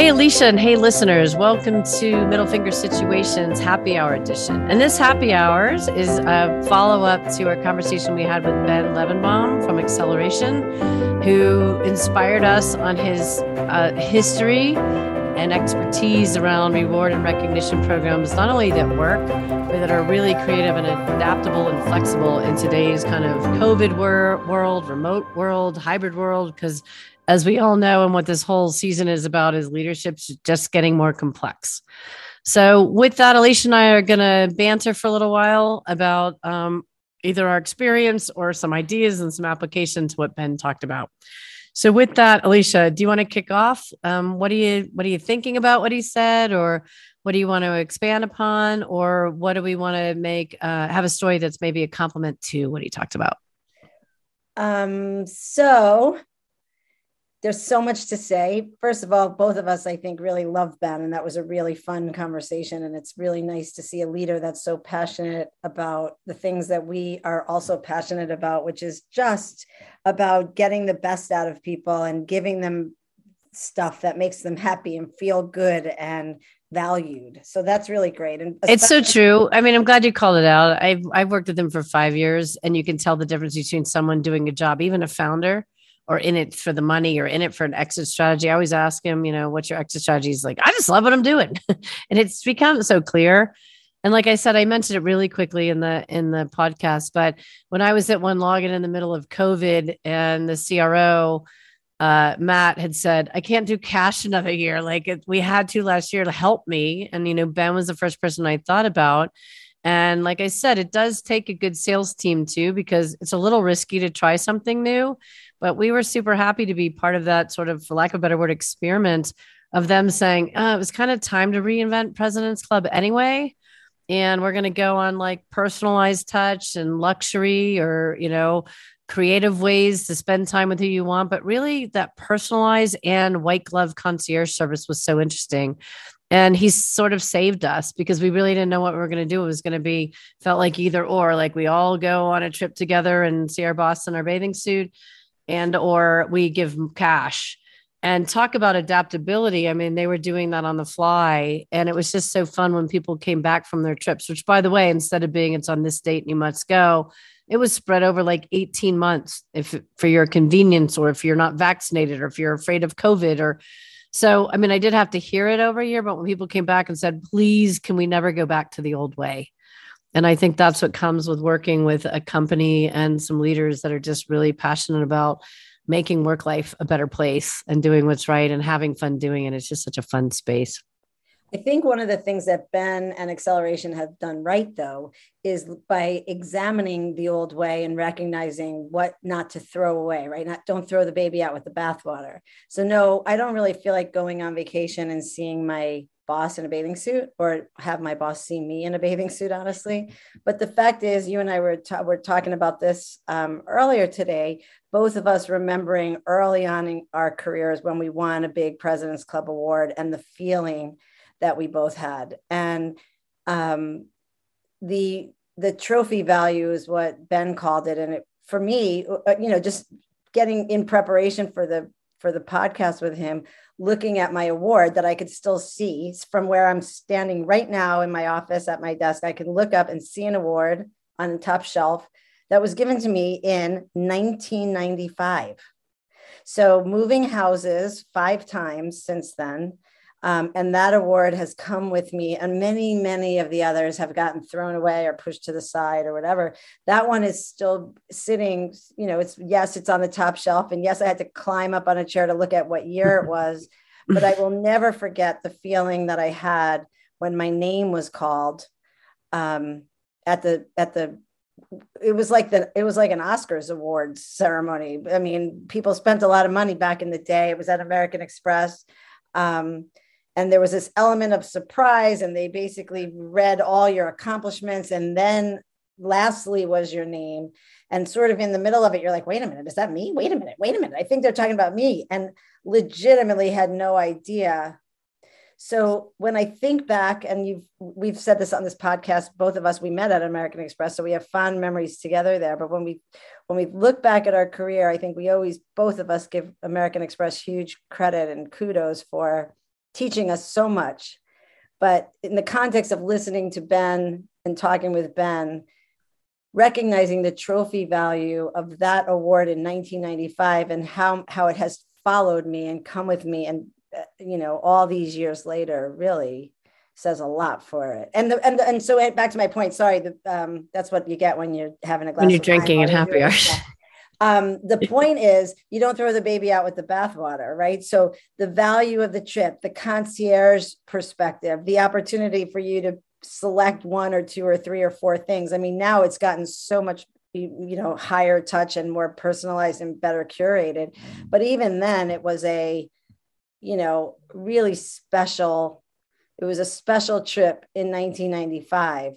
Hey, Alicia, and hey, listeners, welcome to Middle Finger Situations Happy Hour Edition. And this Happy Hours is a follow up to our conversation we had with Ben Levenbaum from Acceleration, who inspired us on his uh, history and expertise around reward and recognition programs, not only that work, but that are really creative and adaptable and flexible in today's kind of COVID wor- world, remote world, hybrid world, because as we all know, and what this whole season is about is leadership's just getting more complex. So, with that, Alicia and I are going to banter for a little while about um, either our experience or some ideas and some applications to what Ben talked about. So, with that, Alicia, do you want to kick off? Um, what are you What are you thinking about what he said, or what do you want to expand upon, or what do we want to make uh, have a story that's maybe a compliment to what he talked about? Um, so there's so much to say. First of all, both of us, I think, really love Ben, and that was a really fun conversation. And it's really nice to see a leader that's so passionate about the things that we are also passionate about, which is just about getting the best out of people and giving them stuff that makes them happy and feel good and valued. So that's really great. And it's so true. I mean, I'm glad you called it out. I've I've worked with them for five years, and you can tell the difference between someone doing a job, even a founder or in it for the money or in it for an exit strategy. I always ask him, you know, what's your exit strategy? He's like, I just love what I'm doing. and it's become so clear. And like I said, I mentioned it really quickly in the in the podcast, but when I was at OneLogin in the middle of COVID and the CRO, uh, Matt had said, I can't do cash another year. Like it, we had to last year to help me. And, you know, Ben was the first person I thought about. And like I said, it does take a good sales team too, because it's a little risky to try something new. But we were super happy to be part of that sort of, for lack of a better word, experiment of them saying, oh, it was kind of time to reinvent President's Club anyway. And we're going to go on like personalized touch and luxury or, you know, creative ways to spend time with who you want. But really, that personalized and white glove concierge service was so interesting and he sort of saved us because we really didn't know what we were going to do. It was going to be felt like either or, like we all go on a trip together and see our boss in our bathing suit, and or we give cash and talk about adaptability. I mean, they were doing that on the fly, and it was just so fun when people came back from their trips. Which, by the way, instead of being it's on this date and you must go, it was spread over like 18 months if for your convenience or if you're not vaccinated or if you're afraid of covid or so, I mean, I did have to hear it over a year, but when people came back and said, please, can we never go back to the old way? And I think that's what comes with working with a company and some leaders that are just really passionate about making work life a better place and doing what's right and having fun doing it. It's just such a fun space. I think one of the things that Ben and Acceleration have done right, though, is by examining the old way and recognizing what not to throw away, right? Not don't throw the baby out with the bathwater. So, no, I don't really feel like going on vacation and seeing my boss in a bathing suit or have my boss see me in a bathing suit, honestly. But the fact is, you and I were, ta- were talking about this um, earlier today, both of us remembering early on in our careers when we won a big President's Club award and the feeling that we both had. And um, the the trophy value is what Ben called it. And it, for me, uh, you know, just getting in preparation for the for the podcast with him, looking at my award that I could still see from where I'm standing right now in my office at my desk. I can look up and see an award on the top shelf that was given to me in 1995. So moving houses five times since then. Um, and that award has come with me, and many, many of the others have gotten thrown away or pushed to the side or whatever. That one is still sitting, you know, it's yes, it's on the top shelf. And yes, I had to climb up on a chair to look at what year it was, but I will never forget the feeling that I had when my name was called um, at the at the it was like the it was like an Oscars awards ceremony. I mean, people spent a lot of money back in the day. It was at American Express. Um, and there was this element of surprise and they basically read all your accomplishments and then lastly was your name. And sort of in the middle of it you're like wait a minute is that me? Wait a minute wait a minute. I think they're talking about me and legitimately had no idea. So when i think back and you've we've said this on this podcast both of us we met at american express so we have fond memories together there. But when we when we look back at our career i think we always both of us give american express huge credit and kudos for teaching us so much. But in the context of listening to Ben and talking with Ben, recognizing the trophy value of that award in 1995 and how, how it has followed me and come with me and uh, you know all these years later really says a lot for it. And the, and the, and so back to my point sorry the, um, that's what you get when you're having a glass when you're drinking at happy hour um, the point is you don't throw the baby out with the bathwater right? So the value of the trip the concierge perspective the opportunity for you to select one or two or three or four things. I mean, now it's gotten so much you know higher touch and more personalized and better curated. But even then it was a you know really special it was a special trip in 1995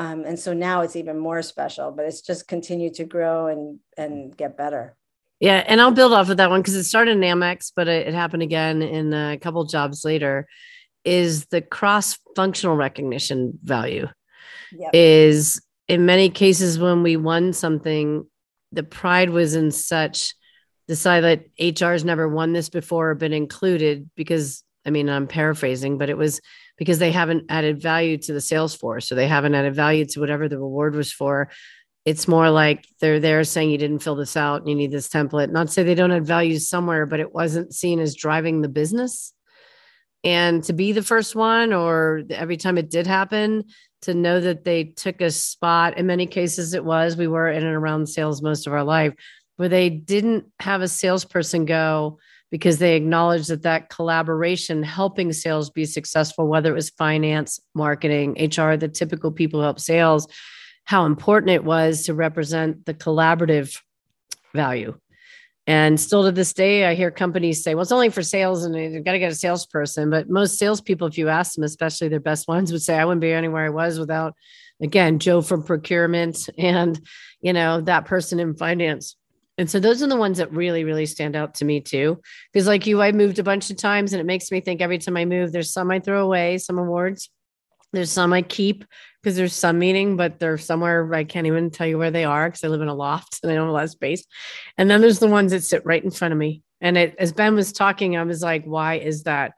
um, and so now it's even more special but it's just continued to grow and and get better. Yeah and i'll build off of that one because it started in amex but it, it happened again in a couple jobs later is the cross functional recognition value. Yep. is in many cases when we won something the pride was in such the side that hr's never won this before or been included because i mean i'm paraphrasing but it was because they haven't added value to the sales force or they haven't added value to whatever the reward was for. It's more like they're there saying you didn't fill this out. And you need this template. Not say they don't add value somewhere but it wasn't seen as driving the business and to be the first one or every time it did happen to know that they took a spot. In many cases it was we were in and around sales most of our life where they didn't have a salesperson go because they acknowledged that that collaboration helping sales be successful whether it was finance marketing hr the typical people who help sales how important it was to represent the collaborative value and still to this day, I hear companies say, well, it's only for sales and you've got to get a salesperson. But most salespeople, if you ask them, especially their best ones, would say, I wouldn't be anywhere I was without, again, Joe from procurement and, you know, that person in finance. And so those are the ones that really, really stand out to me too. Because like you, I moved a bunch of times and it makes me think every time I move, there's some I throw away, some awards. There's some I keep because there's some meaning, but they're somewhere I can't even tell you where they are because I live in a loft and I don't have a lot of space. And then there's the ones that sit right in front of me. And it, as Ben was talking, I was like, why is that?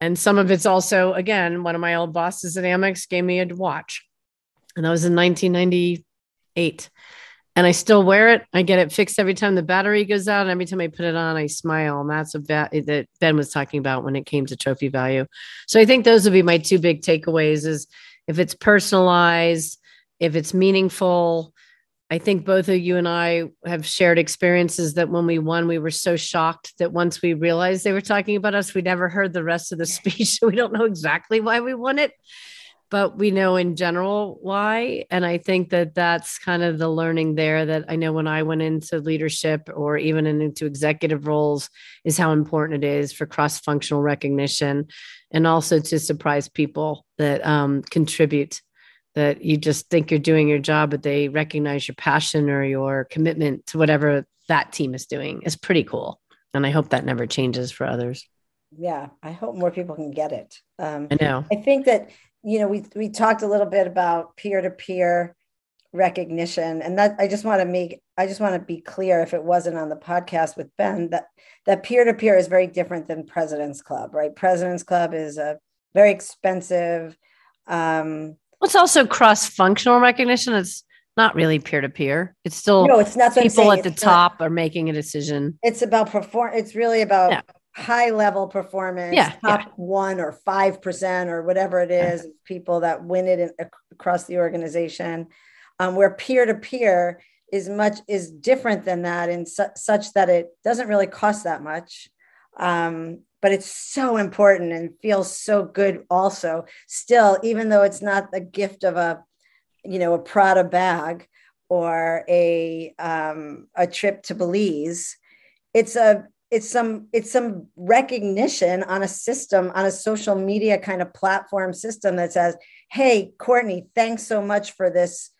And some of it's also, again, one of my old bosses at Amex gave me a watch. And that was in 1998. And I still wear it. I get it fixed every time the battery goes out. And every time I put it on, I smile. And that's va- that Ben was talking about when it came to trophy value. So I think those would be my two big takeaways is if it's personalized, if it's meaningful. I think both of you and I have shared experiences that when we won, we were so shocked that once we realized they were talking about us, we never heard the rest of the speech. So we don't know exactly why we won it, but we know in general why. And I think that that's kind of the learning there that I know when I went into leadership or even into executive roles is how important it is for cross functional recognition and also to surprise people that um, contribute that you just think you're doing your job but they recognize your passion or your commitment to whatever that team is doing is pretty cool. And i hope that never changes for others. Yeah i hope more people can get it. Um, i know. I think that you know we, we talked a little bit about peer-to-peer recognition. And that i just want to make i just want to be clear if it wasn't on the podcast with ben that that peer-to-peer is very different than president's club right? President's club is a very expensive um well, it's also cross-functional recognition. It's not really peer-to-peer. It's still no it's not people at the top not, are making a decision. It's about perform it's really about yeah. high level performance yeah, top yeah. one or five percent or whatever it is people that win it in, across the organization um, where peer to peer is much is different than that in su- such that it doesn't really cost that much. Um, but it's so important and feels so good also. Still even though it's not the gift of a you know a prada bag or a um, a trip to belize it's a it's some it's some recognition on a system on a social media kind of platform system that says hey courtney thanks so much for this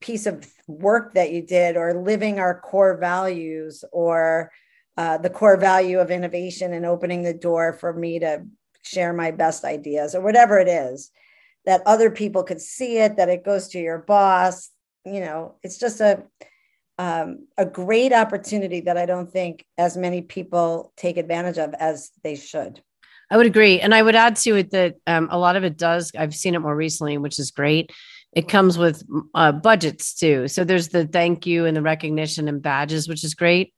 piece of work that you did or living our core values or uh, the core value of innovation and opening the door for me to share my best ideas or whatever it is that other people could see it that it goes to your boss you know it's just a um, a great opportunity that i don't think as many people take advantage of as they should I would agree. And I would add to it that um, a lot of it does, I've seen it more recently, which is great. It comes with uh, budgets too. So there's the thank you and the recognition and badges, which is great.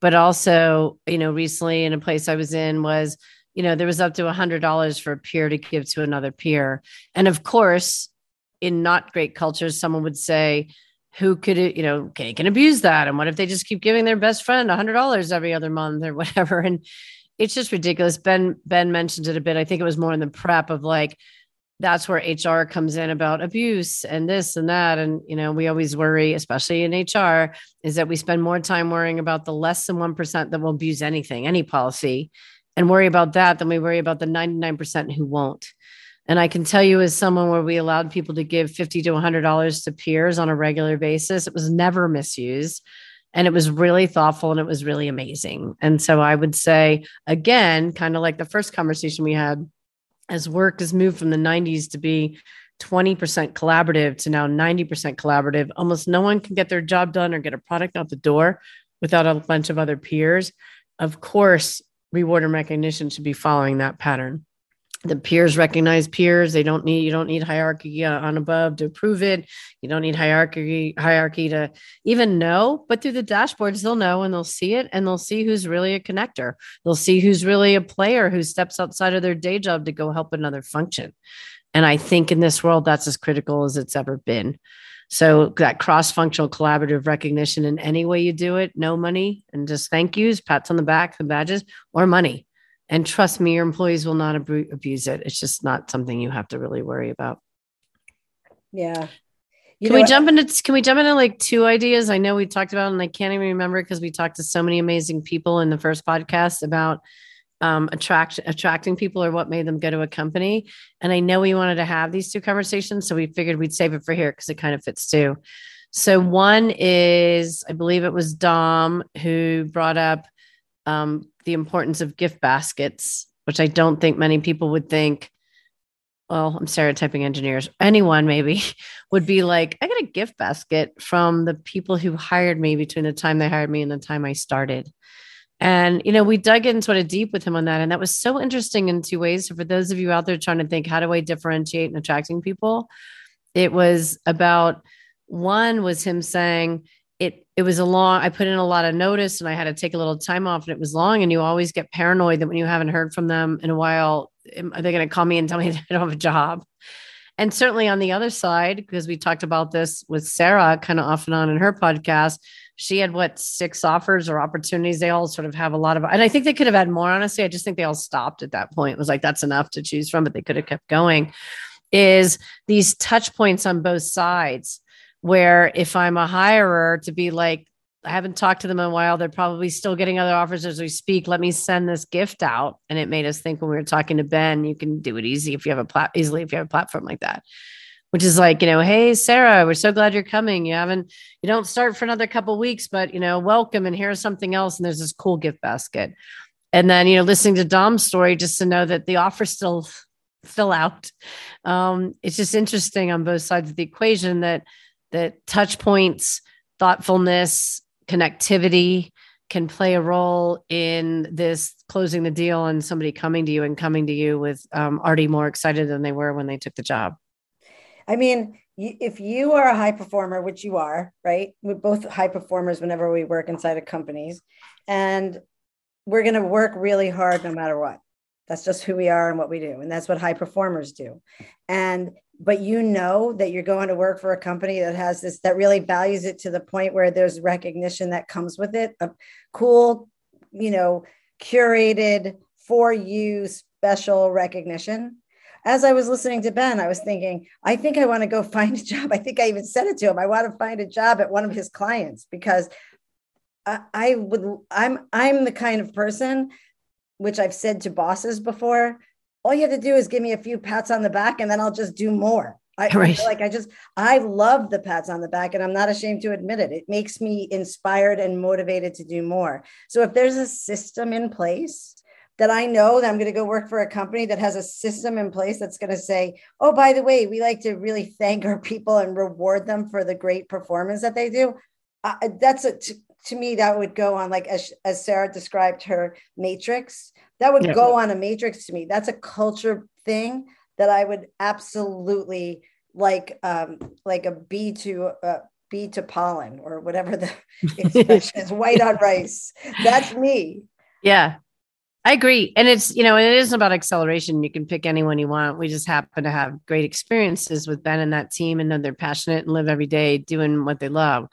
But also, you know, recently in a place I was in was, you know, there was up to a hundred dollars for a peer to give to another peer. And of course, in not great cultures, someone would say, who could you know can, can abuse that and what if they just keep giving their best friend a hundred dollars every other month or whatever and it's just ridiculous ben ben mentioned it a bit i think it was more in the prep of like that's where hr comes in about abuse and this and that. And you know we always worry especially in hr is that we spend more time worrying about the less than 1% that will abuse anything any policy and worry about that than we worry about the 99% who won't. And I can tell you, as someone where we allowed people to give 50 to one hundred dollars to peers on a regular basis, it was never misused, and it was really thoughtful and it was really amazing. And so I would say again, kind of like the first conversation we had, as work has moved from the '90s to be 20% collaborative to now 90% collaborative. Almost no one can get their job done or get a product out the door without a bunch of other peers. Of course, reward and recognition should be following that pattern the peers recognize peers. They don't need you don't need hierarchy uh, on above to approve it. You don't need hierarchy hierarchy to even know but through the dashboards they'll know and they'll see it and they'll see who's really a connector. They'll see who's really a player who steps outside of their day job to go help another function. And i think in this world that's as critical as it's ever been. So that cross-functional collaborative recognition in any way you do it no money and just thank yous pats on the back the badges or money and trust me, your employees will not ab- abuse it. It's just not something you have to really worry about. Yeah. You can we jump into can we jump into like two ideas? I know we talked about and I can't even remember because we talked to so many amazing people in the first podcast about um, attract attracting people or what made them go to a company. And I know we wanted to have these two conversations, so we figured we'd save it for here because it kind of fits too. So one is, I believe it was Dom who brought up um, the importance of gift baskets, which I don't think many people would think. Well, I'm stereotyping engineers. Anyone maybe would be like, I got a gift basket from the people who hired me between the time they hired me and the time I started. And, you know, we dug in sort of deep with him on that. And that was so interesting in two ways. So, for those of you out there trying to think, how do I differentiate in attracting people? It was about one was him saying, it was a long i put in a lot of notice and i had to take a little time off and it was long and you always get paranoid that when you haven't heard from them in a while are they going to call me and tell me i don't have a job? And certainly on the other side because we talked about this with sarah kind of off and on in her podcast she had what six offers or opportunities. They all sort of have a lot of and i think they could have had more honestly. I just think they all stopped at that point. It was like that's enough to choose from but they could have kept going is these touch points on both sides where if I'm a hirer to be like, I haven't talked to them in a while. They're probably still getting other offers as we speak. Let me send this gift out. And it made us think when we were talking to Ben, you can do it easy if you have a plat easily if you have a platform like that. Which is like, you know, hey Sarah, we're so glad you're coming. You haven't, you don't start for another couple weeks, but you know, welcome. And here's something else. And there's this cool gift basket. And then, you know, listening to Dom's story, just to know that the offer still fill out. Um, it's just interesting on both sides of the equation that that touch points, thoughtfulness, connectivity can play a role in this closing the deal and somebody coming to you and coming to you with um, already more excited than they were when they took the job. I mean, if you are a high performer, which you are, right? We're both high performers whenever we work inside of companies, and we're going to work really hard no matter what. That's just who we are and what we do. And that's what high performers do. And but you know that you're going to work for a company that has this that really values it to the point where there's recognition that comes with it a cool you know curated for you special recognition. As i was listening to ben i was thinking i think i want to go find a job. I think i even said it to him i want to find a job at one of his clients because I, I would i'm i'm the kind of person which i've said to bosses before all you have to do is give me a few pats on the back and then I'll just do more. I right. like I just I love the pats on the back and I'm not ashamed to admit it. It makes me inspired and motivated to do more. So if there's a system in place that I know that I'm going to go work for a company that has a system in place that's going to say, "Oh, by the way, we like to really thank our people and reward them for the great performance that they do." Uh, that's a to, to me that would go on like as, as Sarah described her matrix That would Yeah. go on a matrix to me. That's a culture thing that I would absolutely like, um, like a bee to uh, bee to pollen or whatever the expression is. White on rice. That's me. Yeah. I agree. And it's, you know, it isn't about acceleration. You can pick anyone you want. We just happen to have great experiences with Ben and that team and know they're passionate and live every day doing what they love.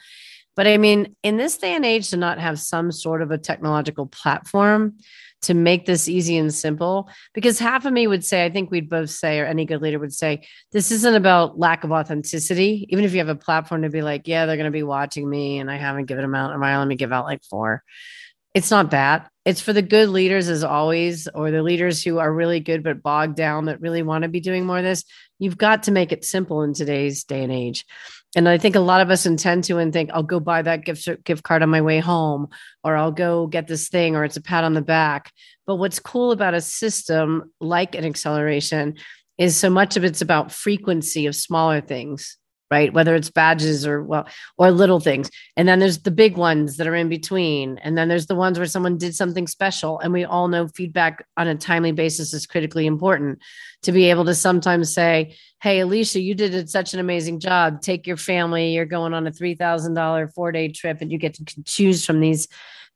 But I mean, in this day and age, to not have some sort of a technological platform to make this easy and simple, because half of me would say, I think we'd both say, or any good leader would say, this isn't about lack of authenticity. Even if you have a platform to be like, yeah, they're going to be watching me and I haven't given them out, am I? Let me give out like four. It's not that. It's for the good leaders, as always, or the leaders who are really good but bogged down that really want to be doing more of this. You've got to make it simple in today's day and age. And I think a lot of us intend to and think, I'll go buy that gift gift card on my way home, or I'll go get this thing, or it's a pat on the back. But what's cool about a system like an acceleration is so much of it's about frequency of smaller things, right? Whether it's badges or well, or little things. And then there's the big ones that are in between. And then there's the ones where someone did something special. And we all know feedback on a timely basis is critically important to be able to sometimes say, Hey, Alicia, you did such an amazing job. Take your family. You're going on a $3,000 four day trip and you get to choose from these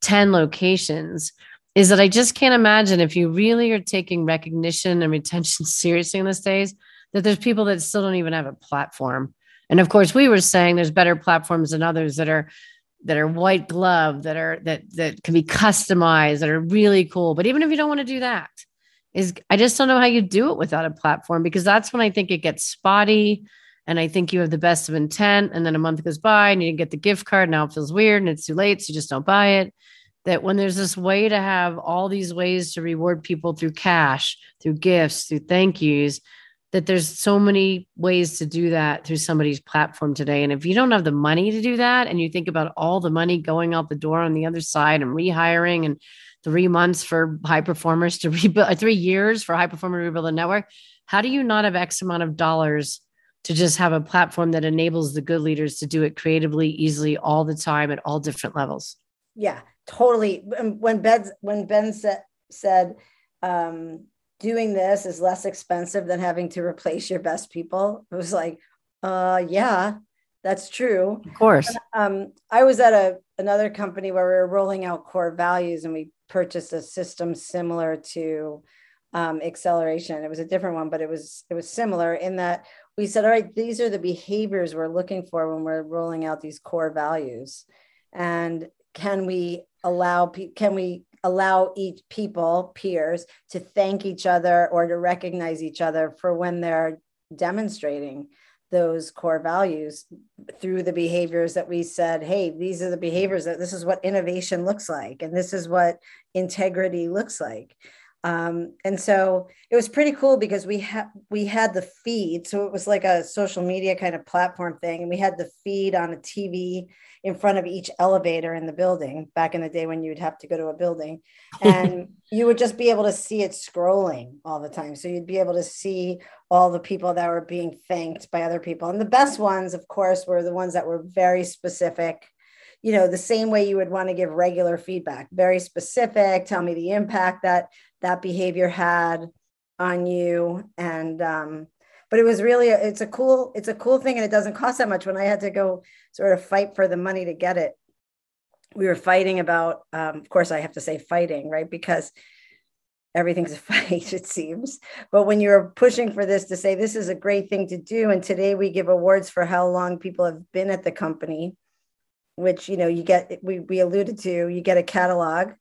10 locations. Is that I just can't imagine if you really are taking recognition and retention seriously in these days, that there's people that still don't even have a platform. And of course, we were saying there's better platforms than others that are that are white glove, that are that that can be customized, that are really cool. But even if you don't want to do that, is I just don't know how you do it without a platform because that's when I think it gets spotty. And I think you have the best of intent, and then a month goes by and you didn't get the gift card. Now it feels weird and it's too late, so you just don't buy it. That when there's this way to have all these ways to reward people through cash, through gifts, through thank yous, that there's so many ways to do that through somebody's platform today. And if you don't have the money to do that, and you think about all the money going out the door on the other side and rehiring and three months for high performers to rebuild, uh, three years for high performer to rebuild a network, how do you not have X amount of dollars to just have a platform that enables the good leaders to do it creatively, easily, all the time at all different levels? Yeah, totally. When Ben when Ben said said um, doing this is less expensive than having to replace your best people, it was like, uh, yeah, that's true. Of course. Um, I was at a another company where we were rolling out core values, and we purchased a system similar to um, acceleration. It was a different one, but it was it was similar in that we said, all right, these are the behaviors we're looking for when we're rolling out these core values, and can we allow can we allow each people peers to thank each other or to recognize each other for when they're demonstrating those core values through the behaviors that we said hey these are the behaviors that this is what innovation looks like and this is what integrity looks like um, and so it was pretty cool because we had we had the feed. So it was like a social media kind of platform thing and we had the feed on a tv in front of each elevator in the building back in the day when you would have to go to a building. And you would just be able to see it scrolling all the time. So you'd be able to see all the people that were being thanked by other people. And the best ones of course were the ones that were very specific you know the same way you would want to give regular feedback. Very specific tell me the impact that that behavior had on you. And um but it was really a, it's a cool it's a cool thing and it doesn't cost that much. When i had to go sort of fight for the money to get it we were fighting about um, of course i have to say fighting right? Because everything's a fight it seems. But when you're pushing for this to say this is a great thing to do and today we give awards for how long people have been at the company which you know you get we, we alluded to you get a catalog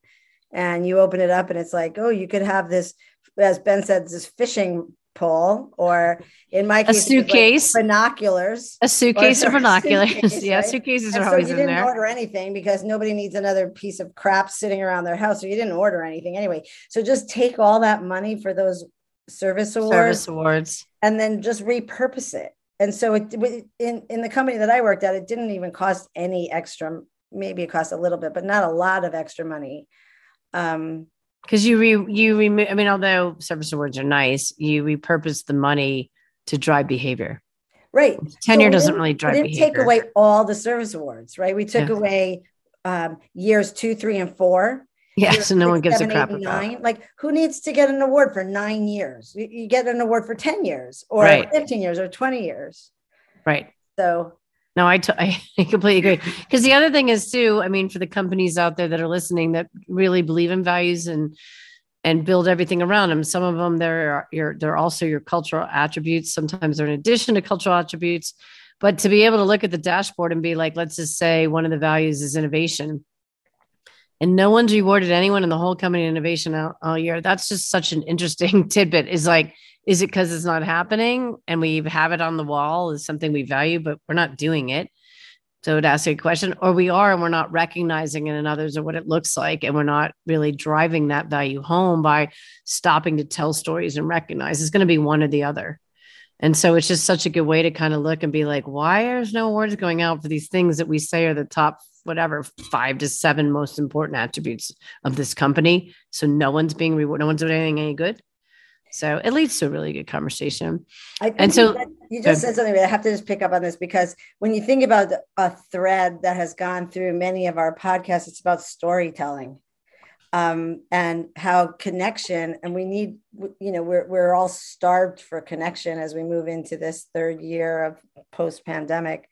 and you open it up and it's like oh you could have this as ben said this fishing pole or in my case it was like suitcase. binoculars A suitcase Or- of or binoculars. suitcase, yeah, right? suitcases and are so always you in didn't there. order anything because nobody needs another piece of crap sitting around their house so you didn't order anything anyway so just take all that money for those service awards Service awards. and then just repurpose it. And so it in in the company that I worked at, it didn't even cost any extra. Maybe it cost a little bit, but not a lot of extra money. Um, Because you re you remove. I mean, although service awards are nice, you repurpose the money to drive behavior. right. Tenure we doesn't really We drive didn't behavior. take away all the service awards, right? We took Yeah. away um, years two, three, and four. Yeah, so no one gives a crap nine. about. Like, who needs to get an award for nine years? You, you get an award for 10 years or Right. 15 years or 20 years. Right. So, No, I, t- I completely agree. Because the other thing is too, I mean, for the companies out there that are listening that really believe in values and and build everything around them. Some of them they're your they're also your cultural attributes. Sometimes they're in addition to cultural attributes. But to be able to look at the dashboard and be like, let's just say one of the values is innovation. And no one's rewarded anyone in the whole company innovation all, all year. That's just such an interesting tidbit. Is like, is it because it's not happening and we have it on the wall is something we value, but we're not doing it? So to ask a question, or we are and we're not recognizing it in others or what it looks like, and we're not really driving that value home by stopping to tell stories and recognize it's going to be one or the other. And so it's just such a good way to kind of look and be like, why is no awards going out for these things that we say are the top, whatever, five to seven most important attributes of this company? So no one's being rewarded, no one's doing anything any good. So it leads to a really good conversation. I think And so- you, you just said something, I have to just pick up on this because when you think about a thread that has gone through many of our podcasts, it's about storytelling um, and how connection, and we need, you know, we're, we're all starved for connection as we move into this third year of post pandemic.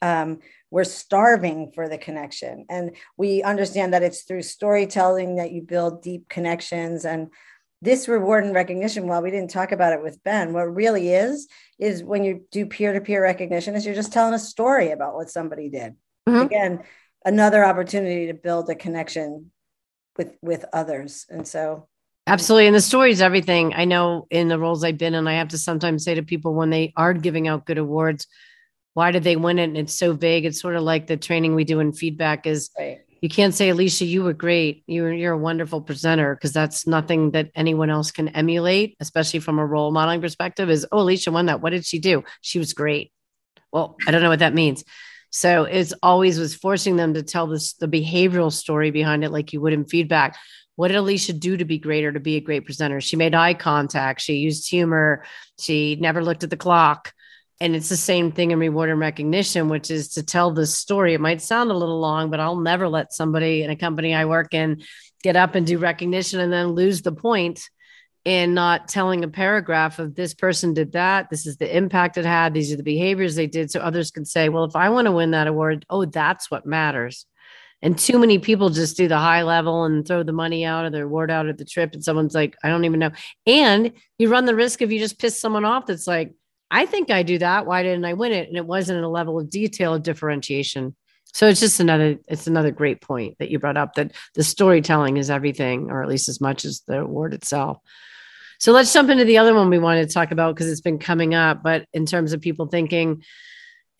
Um, we're starving for the connection. And we understand that it's through storytelling that you build deep connections and this reward and recognition while we didn't talk about it with ben what really is is when you do peer-to-peer recognition is you're just telling a story about what somebody did Mhm. again another opportunity to build a connection with with others and so Absolutely. And the story is everything. I know in the roles I've been in, I have to sometimes say to people when they are giving out good awards, why did they win it? And it's so vague. It's sort of like the training we do in feedback is right you can't say, Alicia, you were great. You're you're a wonderful presenter, because that's nothing that anyone else can emulate, especially from a role modeling perspective, is oh, Alicia won that. What did she do? She was great. Well, I don't know what that means. So it's always was forcing them to tell this the behavioral story behind it, like you would in feedback. What did Alicia do to be great or to be a great presenter? She made eye contact. She used humor. She never looked at the clock. And it's the same thing in reward and recognition, which is to tell the story. It might sound a little long, but I'll never let somebody in a company I work in get up and do recognition and then lose the point in not telling a paragraph of this person did that. This is the impact it had. These are the behaviors they did. So others can say, well, if I want to win that award, oh, that's what matters. And too many people just do the high level and throw the money out or the award out at the trip. And someone's like, I don't even know. And you run the risk of you just piss someone off that's like, I think I do that. Why didn't I win it? And it wasn't in a level of detail of differentiation. So it's just another, it's another great point that you brought up that the storytelling is everything, or at least as much as the award itself. So let's jump into the other one we wanted to talk about because it's been coming up. But in terms of people thinking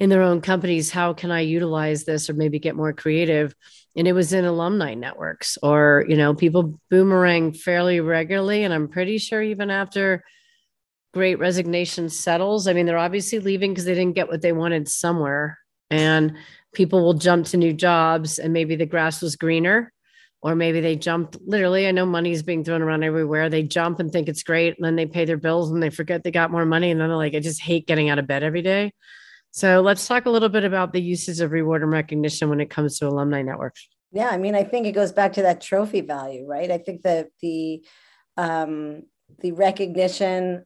in their own companies, how can I utilize this or maybe get more creative? And it was in alumni networks or, you know, people boomerang fairly regularly. And I'm pretty sure even after great resignation settles, I mean, they're obviously leaving because they didn't get what they wanted somewhere. And people will jump to new jobs and maybe the grass was greener or maybe they jumped literally i know money is being thrown around everywhere. They jump and think it's great and then they pay their bills and they forget they got more money and then they're like i just hate getting out of bed every day. So let's talk a little bit about the uses of reward and recognition when it comes to alumni networks. Yeah i mean i think it goes back to that trophy value right? I think that the um the recognition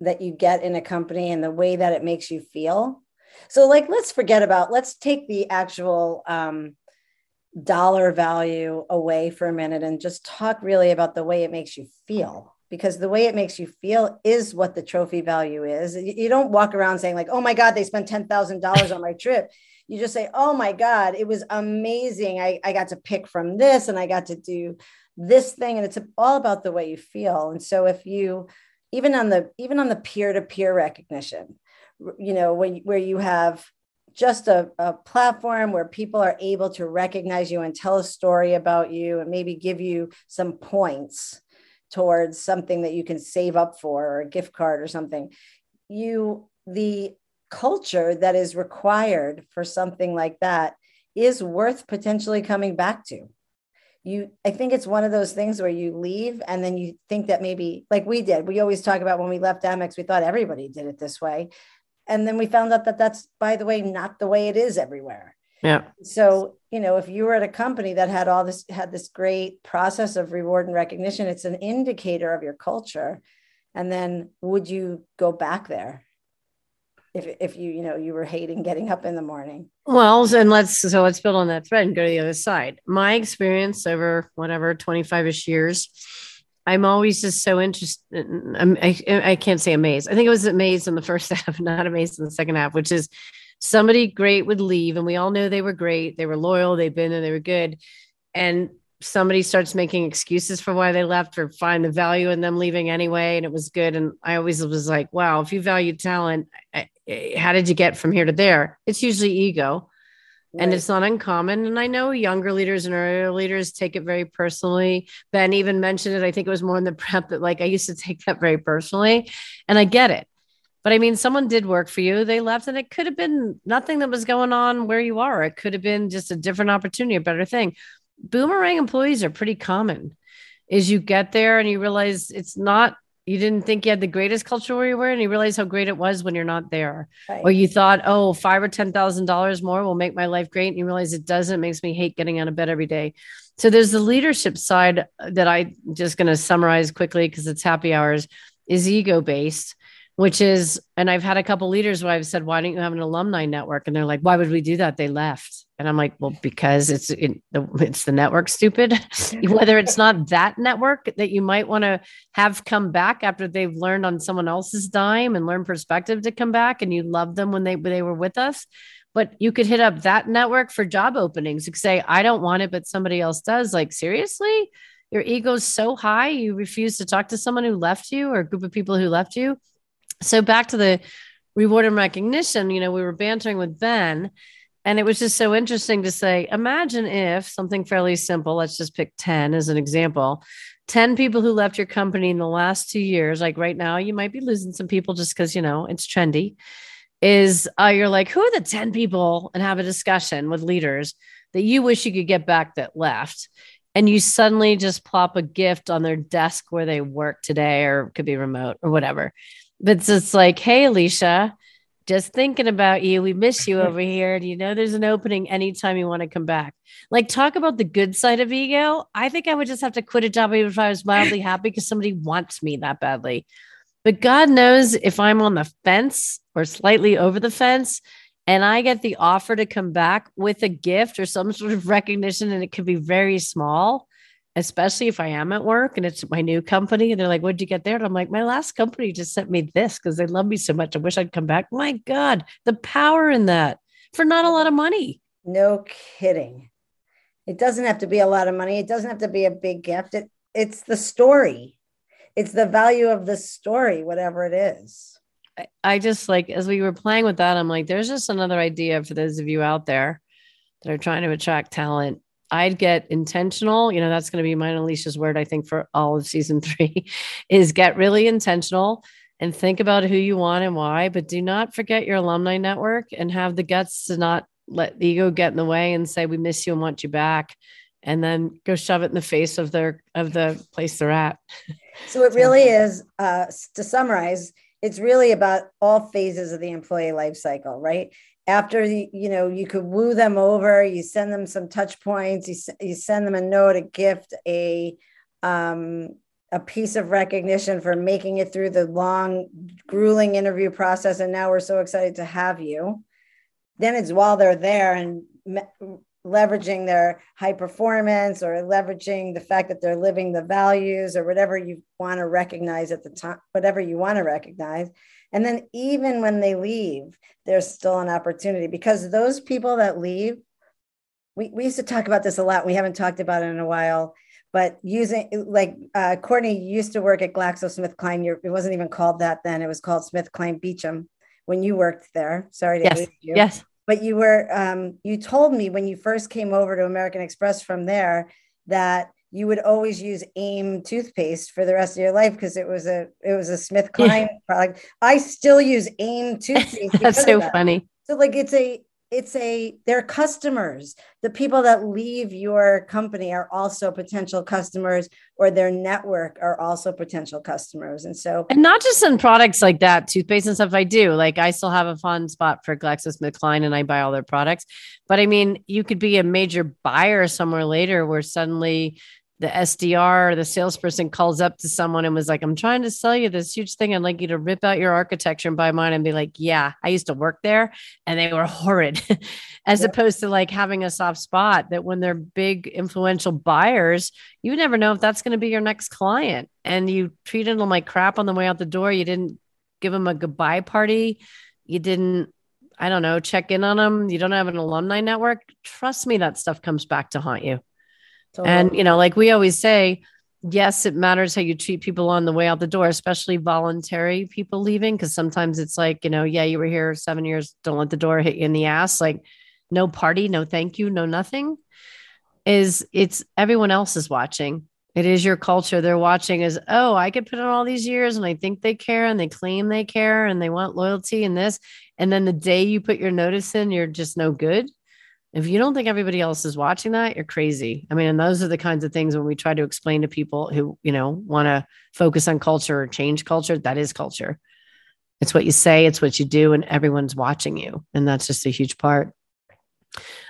that you get in a company and the way that it makes you feel. So like let's forget about let's take the actual um dollar value away for a minute and just talk really about the way it makes you feel because the way it makes you feel is what the trophy value is. You don't walk around saying like oh my god they spent $10000 on my trip. You just say oh my god it was amazing. I, I got to pick from this and i got to do this thing. And it's all about the way you feel. And so if you even on the even on the peer-to-peer recognition you know when where you have just a, a platform where people are able to recognize you and tell a story about you and maybe give you some points towards something that you can save up for or a gift card or something you the culture that is required for something like that is worth potentially coming back to you i think it's one of those things where you leave and then you think that maybe like we did we always talk about when we left amex we thought everybody did it this way and then we found out that that's by the way not the way it is everywhere Yeah. So, you know, if you were at a company that had all this, had this great process of reward and recognition, it's an indicator of your culture. And then would you go back there? If, if you, you know, you were hating getting up in the morning. Well, and let's, so let's build on that thread and go to the other side. My experience over whatever, 25 ish years, I'm always just so interested. I, I can't say amazed. I think it was amazed in the first half, not amazed in the second half, which is somebody great would leave and we all know they were great they were loyal they've been and they were good and somebody starts making excuses for why they left or find the value in them leaving anyway and it was good and i always was like wow if you value talent how did you get from here to there it's usually ego right. and it's not uncommon and i know younger leaders and earlier leaders take it very personally ben even mentioned it i think it was more in the prep that like i used to take that very personally and i get it but I mean, someone did work for you. They left, and it could have been nothing that was going on where you are. It could have been just a different opportunity, a better thing. Boomerang employees are pretty common. Is you get there and you realize it's not you didn't think you had the greatest culture where you were, and you realize how great it was when you're not there. Right. Or you thought, oh, five or ten thousand dollars more will make my life great, and you realize it doesn't. It makes me hate getting out of bed every day. So there's the leadership side that I just going to summarize quickly because it's happy hours is ego based which is, and I've had a couple leaders where I've said, why don't you have an alumni network? And they're like, why would we do that? They left. And I'm like, well, because it's it, it's the network, stupid. Whether it's not that network that you might want to have come back after they've learned on someone else's dime and learn perspective to come back, and you love them when they when they were with us. But you could hit up that network for job openings. You could say, I don't want it, but somebody else does. Like seriously, your ego's so high, you refuse to talk to someone who left you or a group of people who left you so back to the reward and recognition, you know, we were bantering with Ben, and it was just so interesting to say, imagine if something fairly simple, let's just pick 10 as an example. 10 people who left your company in the last two years, like right now, you might be losing some people just because, you know, it's trendy. Is uh, you're like, who are the 10 people and have a discussion with leaders that you wish you could get back that left? And you suddenly just plop a gift on their desk where they work today, or could be remote or whatever but it's just like, hey, Alicia, just thinking about you. We miss you over here. Do you know there's an opening anytime you want to come back? Like, talk about the good side of ego. I think I would just have to quit a job even if I was mildly happy because somebody wants me that badly. But God knows if I'm on the fence or slightly over the fence and I get the offer to come back with a gift or some sort of recognition, and it could be very small, especially if I am at work and it's my new company and they're like, What'd you get there? And I'm like, My last company just sent me this because they love me so much. I wish I'd come back. My God, the power in that for not a lot of money. No kidding. It doesn't have to be a lot of money. It doesn't have to be a big gift. It, it's the story. It's the value of the story, whatever it is. I, I just like, as we were playing with that, I'm like, there's just another idea for those of you out there that are trying to attract talent I'd get intentional. You know, that's going to be mine, and Alicia's word, I think, for all of season three is get really intentional and think about who you want and why. But do not forget your alumni network and have the guts to not let the ego get in the way and say, we miss you and want you back. And then go shove it in the face of their of the place they're at. So it really is, uh, to summarize, it's really about all phases of the employee life cycle, right? After you know you could woo them over you send them some touch points you, you send them a note a gift a um, a piece of recognition for making it through the long grueling interview process and now we're so excited to have you. Then it's while they're there and leveraging their high performance or leveraging the fact that they're living the values or whatever you want to recognize at the time whatever you want to recognize and then even when they leave, there's still an opportunity because those people that leave, we, we used to talk about this a lot. We haven't talked about it in a while, but using like uh, Courtney used to work at GlaxoSmithKline. It wasn't even called that then. It was called SmithKline Beecham when you worked there. Sorry to yes. you. Yes. But you were um, you told me when you first came over to American Express from there that you would always use aim toothpaste for the rest of your life because it was a it was a smith kline product. I still use aim toothpaste that's so that. funny. So like it's a it's a they're customers the people that leave your company are also potential customers or their network are also potential customers. And so and not just in products like that toothpaste and stuff i do. Like i still have a fun spot for glaxosmithkline and i buy all their products. But i mean you could be a major buyer somewhere later where suddenly the SDR, the salesperson calls up to someone and was like, I'm trying to sell you this huge thing. I'd like you to rip out your architecture and buy mine and be like, yeah, I used to work there and they were horrid, as yep. opposed to like having a soft spot that when they're big influential buyers, you never know if that's going to be your next client. And you treated them like crap on the way out the door. You didn't give them a goodbye party. You didn't, I don't know, check in on them. You don't have an alumni network. Trust me, that stuff comes back to haunt you. Totally. And, you know, like we always say, yes, it matters how you treat people on the way out the door, especially voluntary people leaving. Cause sometimes it's like, you know, yeah, you were here seven years, don't let the door hit you in the ass. Like, no party, no thank you, no nothing. Is it's everyone else is watching. It is your culture. They're watching as, oh, I could put in all these years and I think they care and they claim they care and they want loyalty and this. And then the day you put your notice in, you're just no good. If you don't think everybody else is watching that, you're crazy. I mean, and those are the kinds of things when we try to explain to people who, you know, want to focus on culture or change culture, that is culture. It's what you say, it's what you do, and everyone's watching you. And that's just a huge part.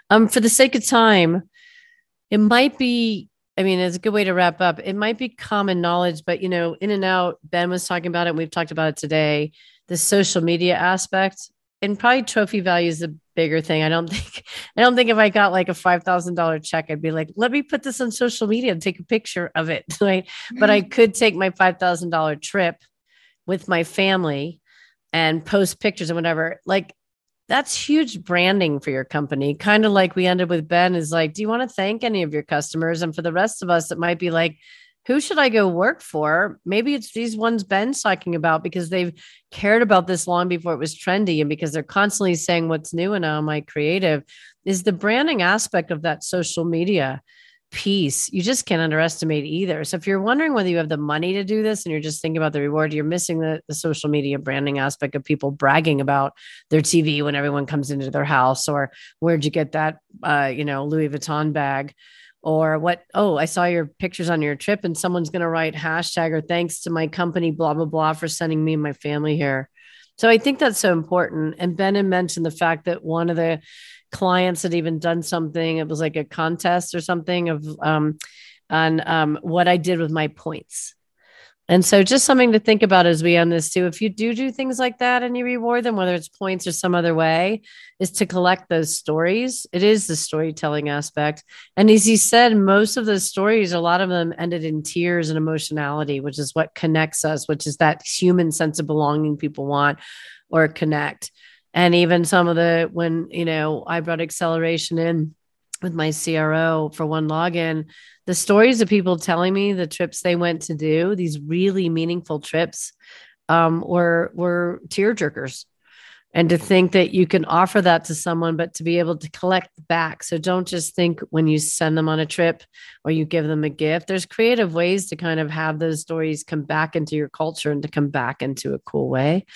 Um, for the sake of time, it might be, I mean, it's a good way to wrap up. It might be common knowledge, but you know, in and out, Ben was talking about it. We've talked about it today. The social media aspect and probably trophy value is a bigger thing. I don't think I don't think if I got like a five thousand dollar check, I'd be like, let me put this on social media and take a picture of it. Right. Mm-hmm. But I mm-hmm. could take my five thousand dollar trip with my family and post pictures and whatever. Like that's huge branding for your company. Kind of like we ended with Ben is like, do you want to thank any of your customers? And for the rest of us, it might be like, who should I go work for? Maybe it's these ones Ben's talking about because they've cared about this long before it was trendy and because they're constantly saying what's new and how am I creative is the branding aspect of that social media piece. You just can't underestimate either. So if you're wondering whether you have the money to do this and you're just thinking about the reward, you're missing the, the social media branding aspect of people bragging about their TV when everyone comes into their house or where'd you get that, uh, you know, Louis Vuitton bag or what oh i saw your pictures on your trip and someone's going to write hashtag or thanks to my company blah blah blah for sending me and my family here. So i think that's so important. And ben had mentioned the fact that one of the clients had even done something it was like a contest or something of um on um what i did with my points and so, just something to think about as we end this too. If you do do things like that and you reward them, whether it's points or some other way, is to collect those stories. It is the storytelling aspect. And as he said, most of those stories, a lot of them ended in tears and emotionality, which is what connects us, which is that human sense of belonging people want or connect. And even some of the, when, you know, I brought acceleration in with my CRO for OneLogin, the stories of people telling me the trips they went to do, these really meaningful trips, um, were were tear jerkers. And to think that you can offer that to someone, but to be able to collect back. So don't just think when you send them on a trip or you give them a gift. There's creative ways to kind of have those stories come back into your culture and to come back into a cool way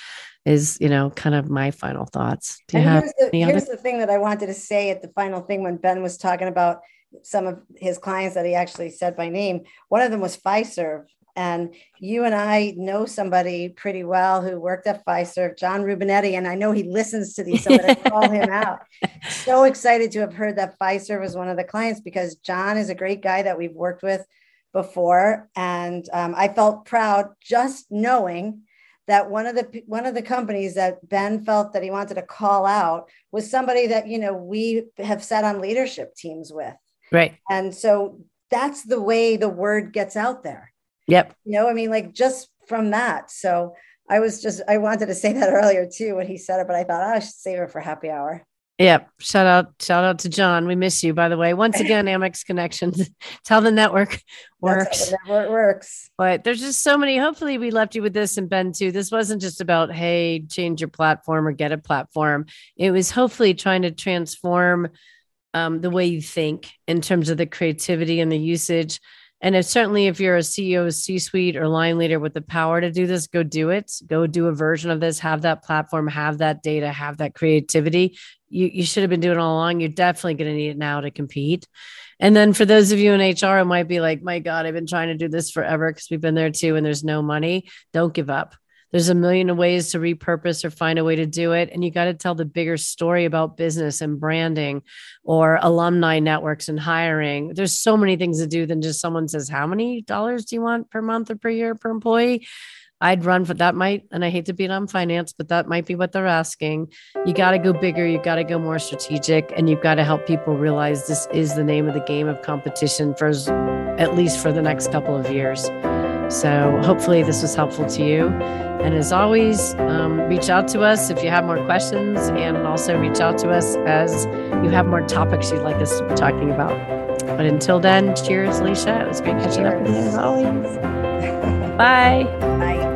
is you know kind of my final thoughts do you and have here's, the, here's the thing that i wanted to say at the final thing when ben was talking about some of his clients that he actually said by name one of them was Fiserv and you and I know somebody pretty well who worked at Fiserv, John Rubinetti, and I know he listens to these, so I'm going to call him out. So excited to have heard that Fiserv was one of the clients because John is a great guy that we've worked with before, and um, I felt proud just knowing that one of the one of the companies that Ben felt that he wanted to call out was somebody that you know we have sat on leadership teams with. Right. And so that's the way the word gets out there. Yep. You know, I mean, like just from that. So I was just I wanted to say that earlier too when he said it, but I thought oh, I should save it for happy hour. Yep. Shout out, shout out to John. We miss you, by the way. Once again, Amex Connections. Tell the network works. The network works. But there's just so many. Hopefully, we left you with this and Ben too. This wasn't just about, hey, change your platform or get a platform. It was hopefully trying to transform um, the way you think in terms of the creativity and the usage and if certainly if you're a CEO, C suite, or line leader with the power to do this, go do it. Go do a version of this, have that platform, have that data, have that creativity. you, you should have been doing all along. You're definitely going to need it now to compete. And then for those of you in HR, it might be like, my God, I've been trying to do this forever because we've been there too, and there's no money. Don't give up. There's a million ways to repurpose or find a way to do it. And you got to tell the bigger story about business and branding or alumni networks and hiring. There's so many things to do than just someone says, How many dollars do you want per month or per year per employee? I'd run for that might, and I hate to beat on finance, but that might be what they're asking. You got to go bigger, you got to go more strategic, and you've got to help people realize this is the name of the game of competition for at least for the next couple of years. So hopefully this was helpful to you. And as always, um, reach out to us if you have more questions and also reach out to us as you have more topics you'd like us to be talking about. But until then, cheers, Alicia. It was great catching cheers. up with you as always. Bye. Bye.